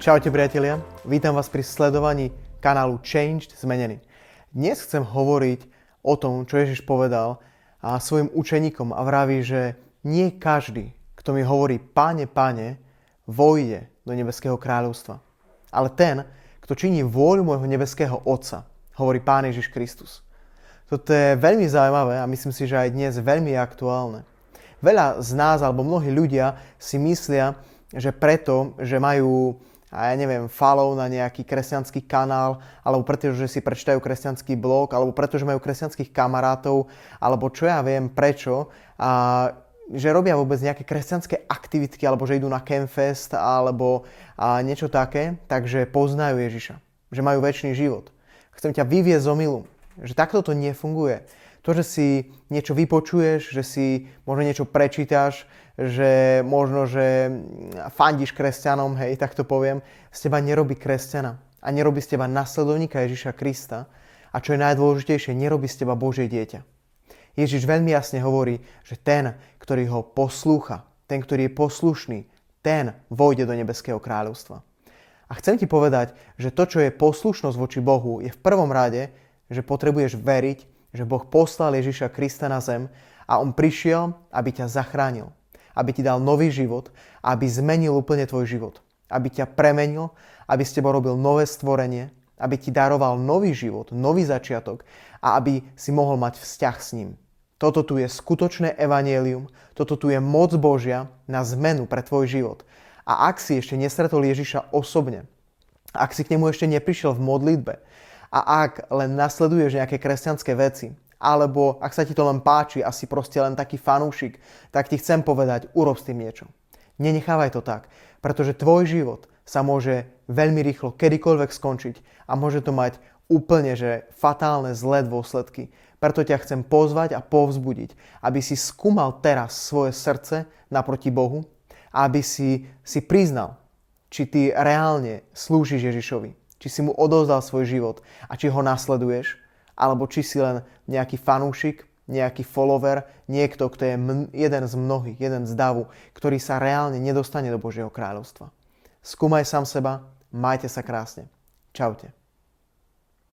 Čaute priatelia, vítam vás pri sledovaní kanálu Changed Zmenený. Dnes chcem hovoriť o tom, čo Ježiš povedal a svojim učeníkom a vraví, že nie každý, kto mi hovorí páne, páne, vojde do nebeského kráľovstva. Ale ten, kto činí vôľu môjho nebeského Otca, hovorí Pán Ježiš Kristus. Toto je veľmi zaujímavé a myslím si, že aj dnes veľmi aktuálne. Veľa z nás alebo mnohí ľudia si myslia, že preto, že majú a ja neviem, follow na nejaký kresťanský kanál, alebo preto, že si prečítajú kresťanský blog, alebo preto, že majú kresťanských kamarátov, alebo čo ja viem, prečo, a že robia vôbec nejaké kresťanské aktivitky, alebo že idú na Campfest, alebo a niečo také, takže poznajú Ježiša, že majú väčší život. Chcem ťa vyviezť z omilu, že takto to nefunguje. To, že si niečo vypočuješ, že si možno niečo prečítaš, že možno, že fandíš kresťanom, hej, tak to poviem, z teba nerobí kresťana a nerobí z teba nasledovníka Ježiša Krista a čo je najdôležitejšie, nerobí z teba Božie dieťa. Ježiš veľmi jasne hovorí, že ten, ktorý ho poslúcha, ten, ktorý je poslušný, ten vojde do nebeského kráľovstva. A chcem ti povedať, že to, čo je poslušnosť voči Bohu, je v prvom rade, že potrebuješ veriť, že Boh poslal Ježiša Krista na zem a On prišiel, aby ťa zachránil aby ti dal nový život, aby zmenil úplne tvoj život. Aby ťa premenil, aby s tebou robil nové stvorenie, aby ti daroval nový život, nový začiatok a aby si mohol mať vzťah s ním. Toto tu je skutočné evanielium, toto tu je moc Božia na zmenu pre tvoj život. A ak si ešte nestretol Ježiša osobne, ak si k nemu ešte neprišiel v modlitbe a ak len nasleduješ nejaké kresťanské veci, alebo ak sa ti to len páči a si proste len taký fanúšik, tak ti chcem povedať, urob s tým niečo. Nenechávaj to tak, pretože tvoj život sa môže veľmi rýchlo kedykoľvek skončiť a môže to mať úplne že fatálne zlé dôsledky. Preto ťa chcem pozvať a povzbudiť, aby si skúmal teraz svoje srdce naproti Bohu a aby si, si priznal, či ty reálne slúžiš Ježišovi, či si mu odovzdal svoj život a či ho nasleduješ alebo či si len nejaký fanúšik, nejaký follower, niekto, kto je jeden z mnohých, jeden z davu, ktorý sa reálne nedostane do Božieho kráľovstva. Skúmaj sám seba, majte sa krásne. Čaute.